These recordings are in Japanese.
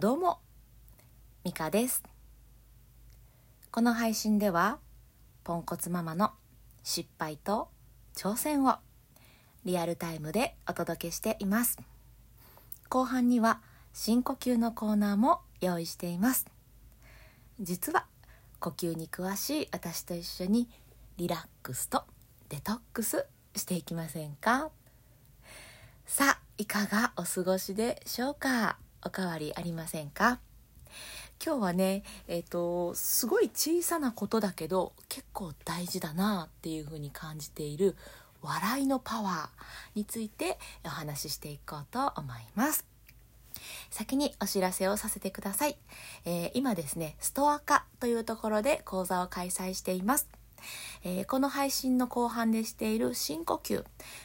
どうも、ミカです。この配信では、ポンコツママの失敗と挑戦をリアルタイムでお届けしています。後半には深呼吸のコーナーも用意しています。実は呼吸に詳しい私と一緒にリラックスとデトックスしていきませんか？さあいかがお過ごしでしょうか？おかわりありませんか？今日はねえっ、とすごい小さなことだけど結構大事だなっていうふうに感じている笑いのパワーについてお話ししていこうと思います。先にお知らせをさせてください、えー今ですねストア化というところで講座を開催しています。えーこの配信の後半でしている深呼吸。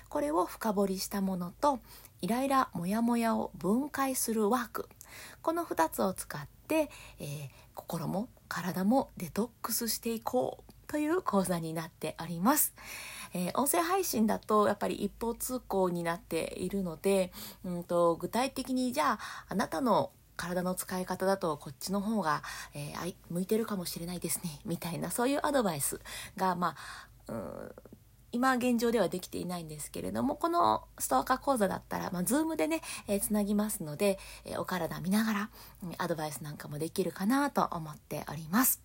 これを深掘りしたものとイライラモヤモヤを分解するワーク。この2つを使って、えー心も体もデトックスしていこうという講座になっております、えー音声配信だとやっぱり一方通行になっているので、うん、と具体的にじゃああなたの体の使い方だとこっちの方が、えー向いてるかもしれないですねみたいなそういうアドバイスがまあうん今現状ではできていないんですけれどもこのストアカ講座だったら、まあ、 Zoom でね、えーつなぎますので、えーお体見ながら、うんアドバイスなんかもできるかなと思っております。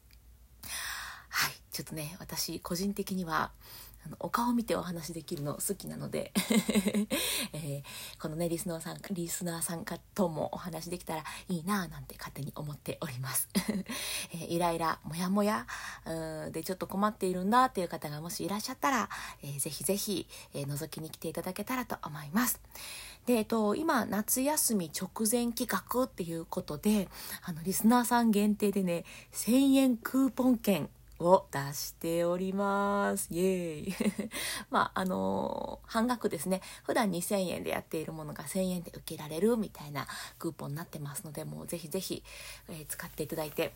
はい、ちょっとね私個人的にはあのお顔見てお話できるの好きなので、えーこのねリスナーさんリスナーさんかともお話できたらいいなぁなんて勝手に思っております、えーイライラモヤモヤでちょっと困っているんだっていう方がもしいらっしゃったら、えーぜひぜひ、えー覗きに来ていただけたらと思います。で、えっと、今夏休み直前企画っていうことであのリスナーさん限定でね1000円クーポン券を出しております。イエーイ。まあ、あのー半額ですね。普段2000円でやっているものが1000円で受けられるみたいなクーポンになってますので、もうぜひぜひ、えー使っていただいて。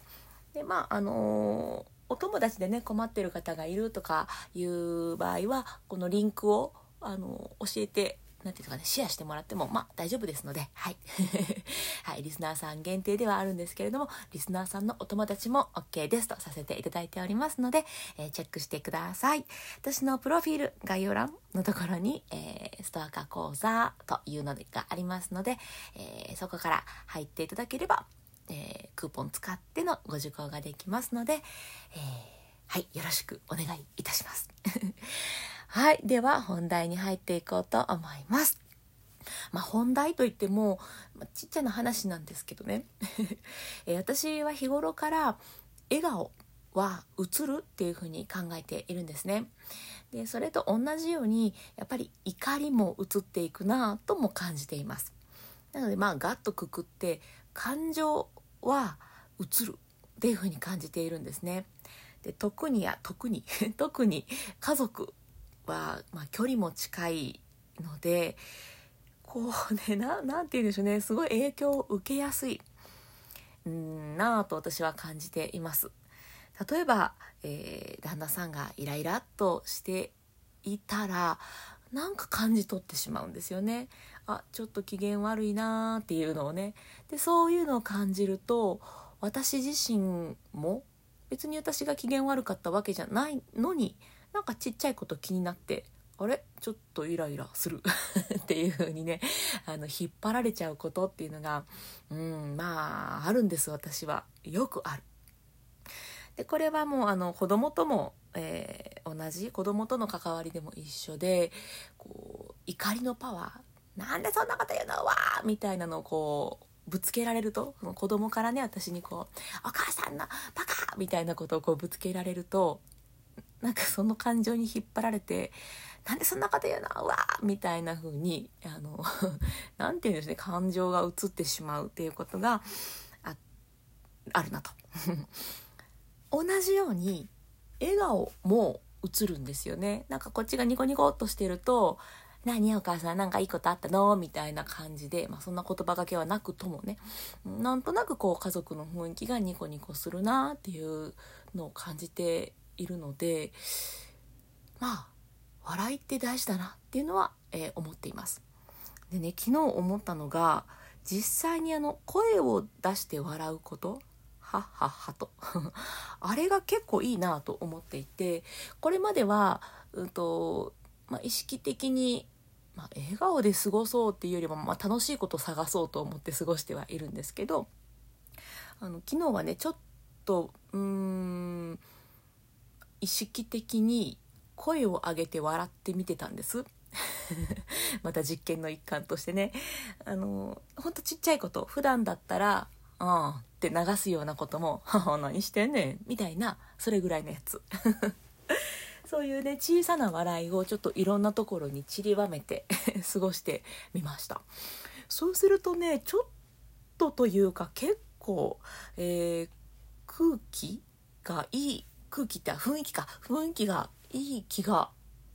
で、まあ、あのーお友達でね、困ってる方がいるとかいう場合は、このリンクを、あのー教えて、なんていうかね、シェアしてもらっても、まあ、大丈夫ですので、はい。はい、リスナーさん限定ではあるんですけれども、リスナーさんのお友達も OK ですとさせていただいておりますので、えーチェックしてください。私のプロフィール概要欄のところに、えーストアカ講座というのがありますので、えーそこから入っていただければ、えークーポン使ってのご受講ができますので、えーはい、よろしくお願いいたします。はい、では本題に入っていこうと思います。まあ、本題といっても、まあちっちゃな話なんですけどね、え私は日頃から笑顔は映るっていうふうに考えているんですね。でそれと同じようにやっぱり怒りも映っていくなとも感じています。なのでまあガッとくくって感情は映るっていうふうに感じているんですね。で特にや特に 特に家族は、まあ、距離も近いのでこうね ななんて言うんでしょうねすごい影響を受けやすいんなぁと私は感じています。例えば、えー旦那さんがイライラっとしていたらなんか感じ取ってしまうんですよね。あちょっと機嫌悪いなーっていうのをね。でそういうのを感じると私自身も別に私が機嫌悪かったわけじゃないのになんかちっちゃいこと気になってあれ？ちょっとイライラする。っていう風にねあの引っ張られちゃうことっていうのがうんまああるんです私は。よくある。でこれはもうあの子供とも、えー同じ？子供との関わりでも一緒でこう怒りのパワー。なんでそんなこと言うの？わー！みたいなのをこうぶつけられるとその子供からね私にこう「お母さんのバカ!」みたいなことをこうぶつけられるとなんかその感情に引っ張られて「なんでそんなこと言うの？うわ!」みたいな風にあの なんて言うんでしょうね？感情が移ってしまうっていうことがああるなと。同じように笑顔も映るんですよねなんかこっちがニコニコっとしてると「何お母さんなんかいいことあったの?」みたいな感じで、まあ、そんな言葉がけはなくともねなんとなくこう家族の雰囲気がニコニコするなっていうのを感じているのでまあ笑いって大事だなっていうのは、えー思っています。でね昨日思ったのが実際にあの声を出して笑うことはっはっはと あれが結構いいなと思っていてこれまでは、うんとまあ、意識的に、まあ、笑顔で過ごそうっていうよりも、まあ、楽しいことを探そうと思って過ごしてはいるんですけどあの昨日はねちょっとうーん意識的に声を上げて笑ってみてたんです。また実験の一環としてね。あのほんとちっちゃいこと。普段だったら「ああ」って流すようなことも「はは何してんねん」みたいなそれぐらいのやつ。そういうね小さな笑いをちょっといろんなところに散りばめて 過ごしてみました。そうするとねちょっとというか結構、えー、空気がいい空気って雰囲気か雰囲気がいい気が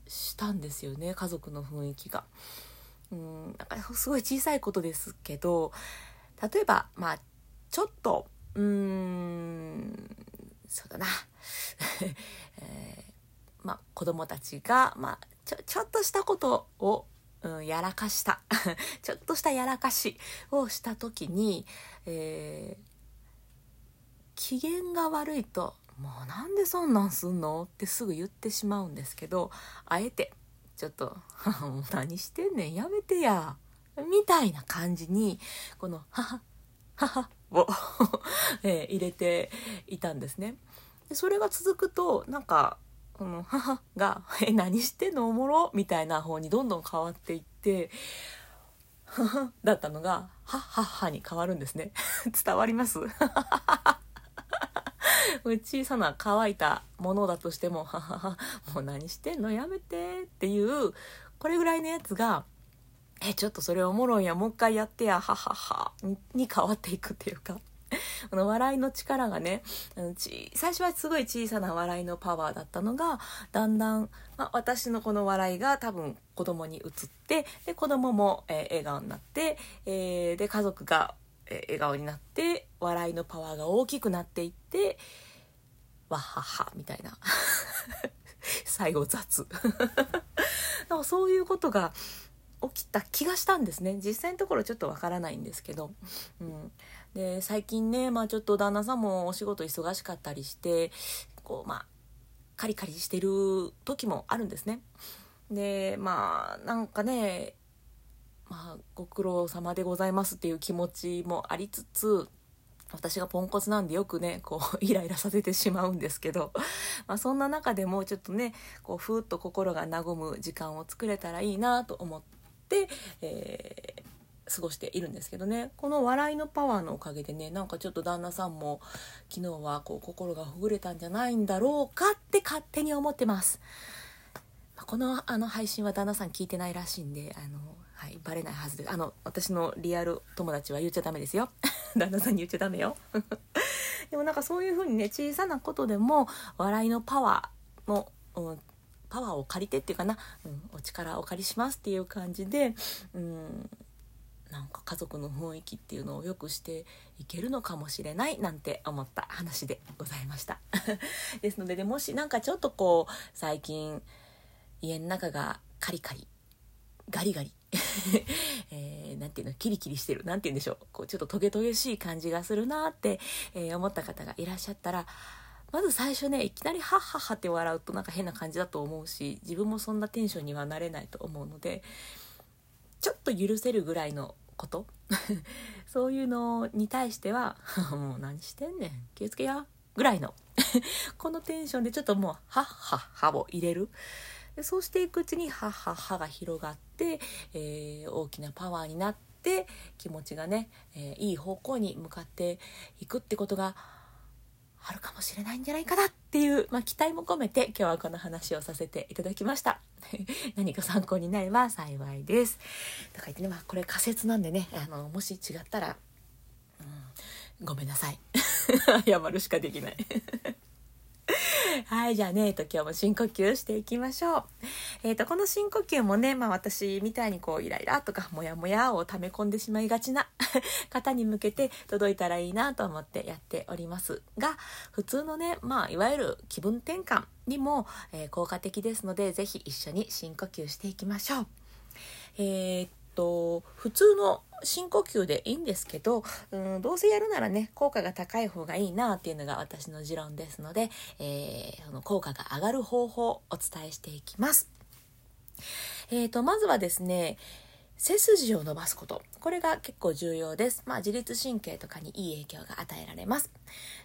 したんですよね家族の雰囲気が。うんなんかすごい小さいことですけど例えばまあちょっとうーんそうだな、えー、まあ子供たちが、まあ、ちょちょっとしたことを、うん、やらかした ちょっとしたやらかしをした時に、えー、機嫌が悪いともうなんでそんなんすんの？ってすぐ言ってしまうんですけどあえてちょっと「何してんねん？やめてや」みたいな感じにこの「はははを えー、入れていたんですね。でそれが続くとなんかこの母が「え何してんの？おもろ?」みたいな方にどんどん変わっていって「だったのが「はっはっは」に変わるんですね。伝わります？小さな乾いたものだとしても、ははは、もう何してんの？やめてっていう、これぐらいのやつが、え、ちょっとそれおもろいや、もう一回やってや、ははは、に変わっていくっていうか。この笑いの力がね最初はすごい小さな笑いのパワーだったのがだんだん、まあ、私のこの笑いが多分子供に移ってで子供も、えー、笑顔になって、えー、で家族が、え、笑顔になって笑いのパワーが大きくなっていってわははみたいな。最後雑。かそういうことが起きた気がしたんですね。実際のところちょっとわからないんですけど、うん、で最近ねまあちょっと旦那さんもお仕事忙しかったりしてこうまあカリカリしてる時もあるんですね。でまあなんかねまあご苦労様でございますっていう気持ちもありつつ私がポンコツなんでよくねこう イライラさせてしまうんですけど、まあ、そんな中でもちょっとねこうふーっと心が和む時間を作れたらいいなと思って、えー、過ごしているんですけどねこの笑いのパワーのおかげでねなんかちょっと旦那さんも昨日はこう心がほぐれたんじゃないんだろうかって勝手に思ってます。このあの配信は旦那さん聞いてないらしいんであのはい、バレないはずです。あの、私のリアル友達は言っちゃダメですよ。旦那さんに言っちゃダメよ。でもなんかそういう風にね、小さなことでも、笑いのパワーの、うん、パワーを借りてっていうかな、うん、お力をお借りしますっていう感じで、うん、なんか家族の雰囲気っていうのを良くしていけるのかもしれないなんて思った話でございました。ですので、でもしなんかちょっとこう、最近、家の中がカリカリ、ガリガリ えー、ていうの、キリキリしてる。なんて言うんでしょう。こう、ちょっとトゲトゲしい感じがするなって、えー、思った方がいらっしゃったら、まず最初ね、いきなりハッハッハって笑うとなんか変な感じだと思うし、自分もそんなテンションにはなれないと思うので、ちょっと許せるぐらいのこと？そういうのに対しては、もう何してんねん、気をつけや、ぐらいのこのテンションでちょっともう、ハッハッハを入れる。でそうしていくうちにハッハッハが広がって、えー、大きなパワーになって気持ちがね、えー、いい方向に向かっていくってことがあるかもしれないんじゃないかなっていう、まあ、期待も込めて今日はこの話をさせていただきました。何か参考になれば幸いです。とか言ってね、まあこれ仮説なんでね、あの、もし違ったら、うん、ごめんなさい。謝るしかできない はい、じゃあね、えっと、今日も深呼吸していきましょう。えっ、と、この深呼吸もね、まあ私みたいにこう、イライラとか、モヤモヤを溜め込んでしまいがちな 方に向けて届いたらいいなと思ってやっておりますが、普通のね、まあ、いわゆる気分転換にも、えー、効果的ですので、ぜひ一緒に深呼吸していきましょう。えー、っと普通の深呼吸でいいんですけど、うん、どうせやるならね効果が高い方がいいなっていうのが私の持論ですので、えー、その効果が上がる方法をお伝えしていきます。えーと、まずはですね背筋を伸ばすこと。これが結構重要です。まあ自律神経とかにいい影響が与えられます。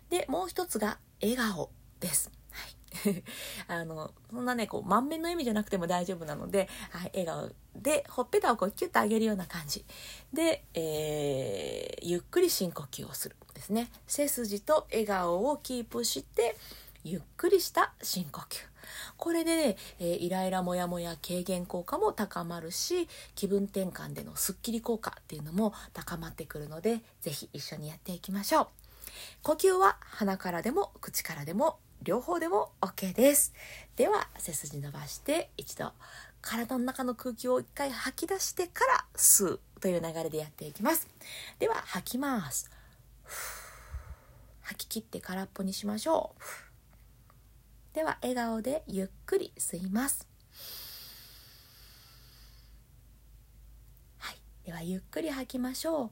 で、もう一つが笑顔です。はい。あの、そんなね、こう、満面の意味じゃなくても大丈夫なので、はい、笑顔で、ほっぺたをこうキュッと上げるような感じ。で、えー、ゆっくり深呼吸をする。ですね。背筋と笑顔をキープして、ゆっくりした深呼吸。これでね、えー、イライラモヤモヤ軽減効果も高まるし気分転換でのスッキリ効果っていうのも高まってくるので是非一緒にやっていきましょう呼吸は鼻からでも口からでも両方でも OK ですでは背筋伸ばして一度体の中の空気を一回吐き出してから吸うという流れでやっていきます。では吐きます。吐き切って空っぽにしましょう。では笑顔でゆっくり吸います。はい。ではゆっくり吐きましょう。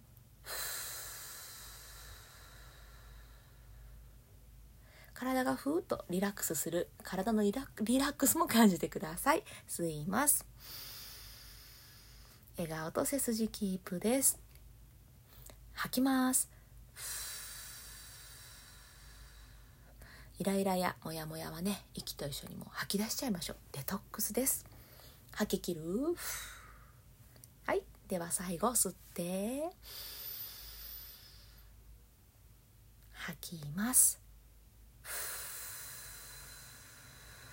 体がふーっとリラックスする。体のリラリラックスも感じてください。吸います。笑顔と背筋キープです。吐きます。イライラやモヤモヤはね息と一緒にも吐き出しちゃいましょう。デトックスです。吐き切る。はい。では最後吸って。吐きます。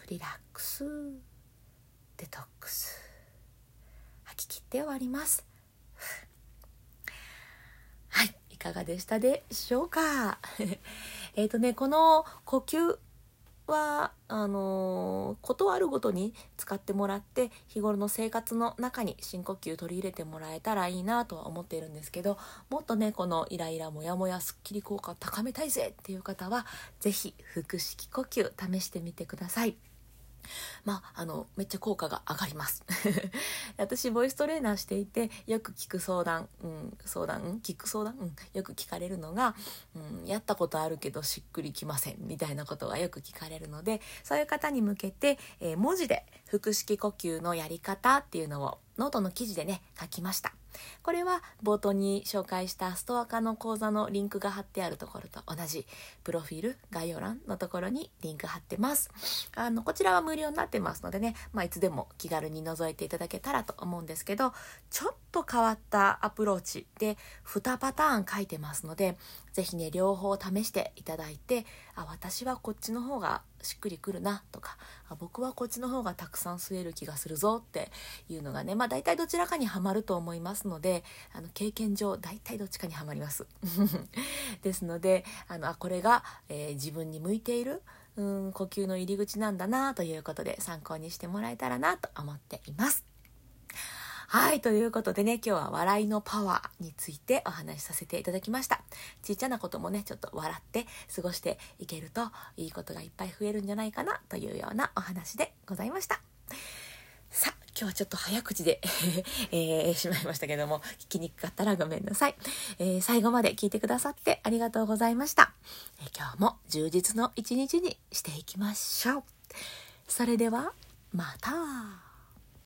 リラックス。デトックス。吐き切って終わります。はいいかがでしたでしょうか？えっ、とねこの呼吸はあのー、ことあるごとに使ってもらって日頃の生活の中に深呼吸取り入れてもらえたらいいなとは思っているんですけどもっとねこのイライラモヤモヤすっきり効果を高めたいぜっていう方は是非腹式呼吸試してみてください。まあ、あの、めっちゃ効果が上がります。私、ボイストレーナーしていて、よく聞く相談、うん、相談、聞く相談、うん、よく聞かれるのが、うん、やったことあるけどしっくりきません、みたいなことがよく聞かれるので、そういう方に向けて、えー、文字で腹式呼吸のやり方っていうのをノートの記事でね、書きました。これは冒頭に紹介したストアカの講座のリンクが貼ってあるところと同じプロフィール概要欄のところにリンク貼ってます。あの、こちらは無料になってますのでね、まあ、いつでも気軽に覗いていただけたらと思うんですけど、ちょっと変わったアプローチで2パターン書いてますので、ぜひね、両方試していただいて、あ、私はこっちの方がしっくりくるなとか、あ僕はこっちの方がたくさん吸える気がするぞっていうのがね、まあ大体どちらかにはまると思いますので、あの経験上大体どっちかにはまります。ですので、あの、あ、これが、えー、自分に向いている、うん、呼吸の入り口なんだなということで参考にしてもらえたらなと思っています。はい、ということでね、今日は笑いのパワーについてお話しさせていただきました。ちっちゃなこともね、ちょっと笑って過ごしていけるといいことがいっぱい増えるんじゃないかなというようなお話でございました。さあ、今日はちょっと早口で えー、しまいましたけども、聞きにくかったらごめんなさい。えー、最後まで聞いてくださってありがとうございました。えー、今日も充実の一日にしていきましょう。それでは、また。